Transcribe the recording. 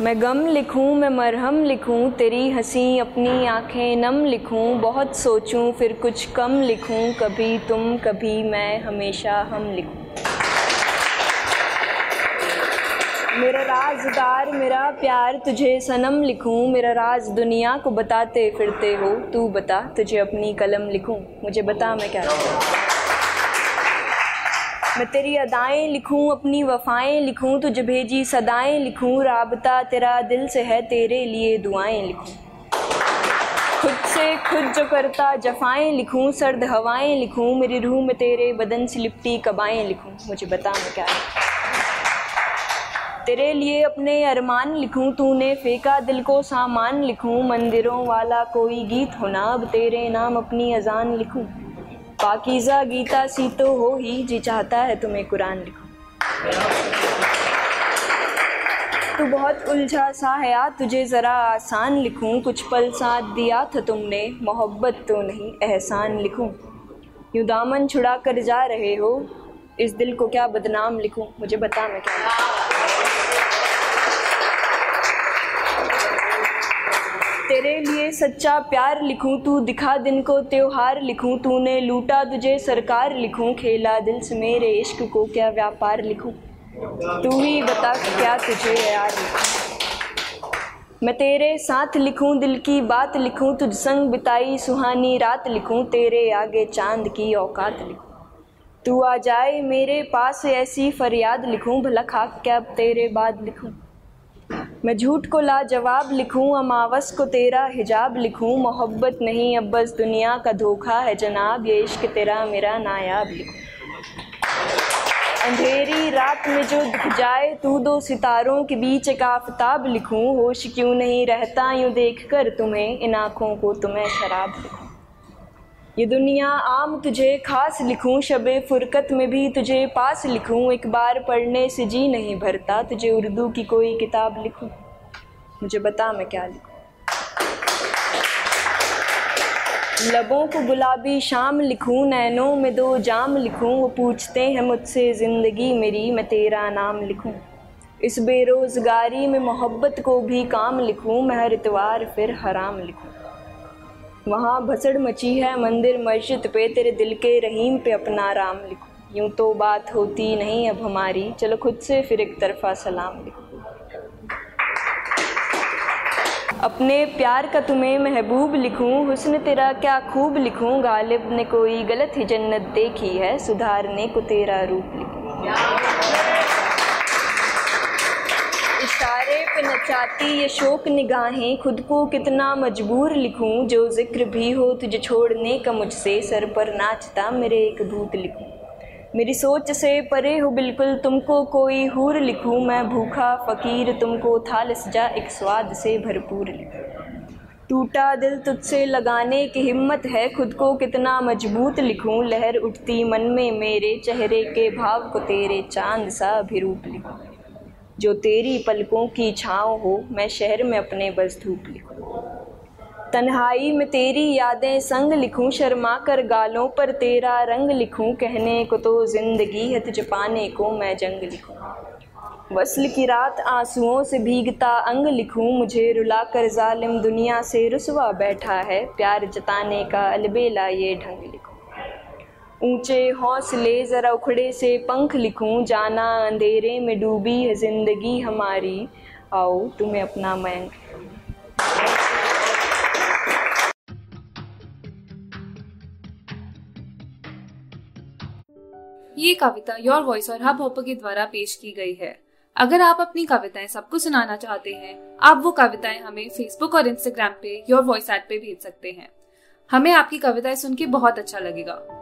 मैं गम लिखूं, मैं मरहम लिखूं, तेरी हँसी अपनी आँखें नम लिखूं, बहुत सोचूं, फिर कुछ कम लिखूं, कभी तुम, कभी मैं, हमेशा हम लिखूं। मेरा राजदार, मेरा प्यार तुझे सनम लिखूं, मेरा राज दुनिया को बताते फिरते हो, तू बता, तुझे अपनी कलम लिखूं, मुझे बता मैं क्या लिखूं। मैं तेरी अदाएँ लिखूं, अपनी वफाएँ लिखूं, तुझे भेजी सदाएँ लिखूं, राबता तेरा दिल से है, तेरे लिए दुआएँ लिखूं। खुद से खुद जो करता, जफाएँ लिखूं, सर्द हवाएँ लिखूं, मेरी रूह में तेरे बदन से लिपटी कबाएँ लिखूं। मुझे बता मैं क्या तेरे लिए अपने अरमान लिखूं, तूने फेंका दिल को सामान लिखूं, मंदिरों वाला कोई गीत होना अब तेरे नाम अपनी अजान लिखूं। पाकिज़ा गीता सी तो हो ही, जी चाहता है तुम्हें कुरान लिखो। तू बहुत उलझा सा है या तुझे ज़रा आसान लिखूं। कुछ पल साथ दिया था तुमने, मोहब्बत तो नहीं, एहसान लिखूं। यूँ दामन छुड़ा कर जा रहे हो, इस दिल को क्या बदनाम लिखूं? मुझे बता मैं क्या तेरे लिए सच्चा प्यार लिखूं तू, दिखा दिन को त्योहार लिखूं तूने, लूटा तुझे सरकार लिखूं, खेला दिल से मेरे इश्क को क्या व्यापार लिखूं? तू ही बता क्या तुझे यार मैं तेरे साथ लिखूं, दिल की बात लिखूं, तुझ संग बिताई सुहानी रात लिखूं, तेरे आगे चाँद की औकात लिखूं। तू आ जाए मेरे पास, ऐसी फरियाद लिखूं, भला खाक क्या तेरे बाद लिखूं? मैं झूठ को लाजवाब लिखूं, अमावस को तेरा हिजाब लिखूं। मोहब्बत नहीं, अब बस दुनिया का धोखा है जनाब। ये इश्क तेरा, मेरा नायाब लिखूं। अंधेरी रात में जो दिख जाए, तू दो सितारों के बीच एक आफताब लिखूं। होश क्यों नहीं रहता, यूँ देख कर तुम्हें इन आँखों को तुम्हें शराब लिखूं। ये दुनिया आम तुझे खास लिखूं, शब फुरकत में भी तुझे पास लिखूं। एक बार पढ़ने से जी नहीं भरता, तुझे उर्दू की कोई किताब लिखूं। मुझे बता मैं क्या लिखूं। लबों को गुलाबी शाम लिखूं, नैनों में दो जाम लिखूं। वो पूछते हैं मुझसे, ज़िंदगी मेरी, मैं तेरा नाम लिखूं। इस बेरोज़गारी में मोहब्बत को भी काम लिखूं, मैं हर इतवार फिर हराम लिखूं। वहाँ भसड़ मची है, मंदिर, मस्जिद पे तेरे दिल के रहीम पे अपना राम लिखो। यूँ तो बात होती नहीं अब हमारी। चलो खुद से फिर एक तरफा सलाम लिखो। अपने प्यार का तुम्हें महबूब लिखूं, हुस्न तेरा क्या खूब लिखूं, गालिब ने कोई गलत ही जन्नत देखी है, सुधारने को तेरा रूप लिखूं। पे नचाती ये शोक निगाहें, खुद को कितना मजबूर लिखूं, जो ज़िक्र भी हो तुझे छोड़ने का मुझसे सर पर नाचता मेरे एक भूत लिखूं। मेरी सोच से परे हो बिल्कुल तुमको कोई हूर लिखूं, मैं भूखा फ़कीर तुमको थाल सजा एक स्वाद से भरपूर लिखूं। टूटा दिल तुझसे लगाने की हिम्मत है, खुद को कितना मज़बूत लिखूं, लहर उठती मन में मेरे चेहरे के भाव को तेरे चाँद सा अभिरूप लिखूं। जो तेरी पलकों की छाँव हो, मैं शहर में अपने बस धूप लिखूं तन्हाई में तेरी यादें संग लिखूं शर्मा कर गालों पर तेरा रंग लिखूं। कहने को तो ज़िंदगी है तुझे पाने को, मैं जंग लिखूं। वसल की रात आंसुओं से भीगता अंग लिखूं, मुझे रुला कर जालिम दुनिया से रुसवा बैठा है। प्यार जताने का अलबेला ये ढंग लिखूं। ऊँचे हौसले ज़रा उखड़े से पंख लिखूं, जाना अंधेरे में डूबी है ज़िंदगी हमारी। आओ, तुम्हें अपना मयंक। ये कविता योर वॉइस और हब हॉपर के द्वारा पेश की गई है। अगर आप अपनी कविताएँ सबको सुनाना चाहते हैं, आप वो कविताएँ हमें फेसबुक और इंस्टाग्राम पे योर वॉइस ऐप पे भेज सकते हैं। हमें आपकी कविताएँ सुन के बहुत अच्छा लगेगा।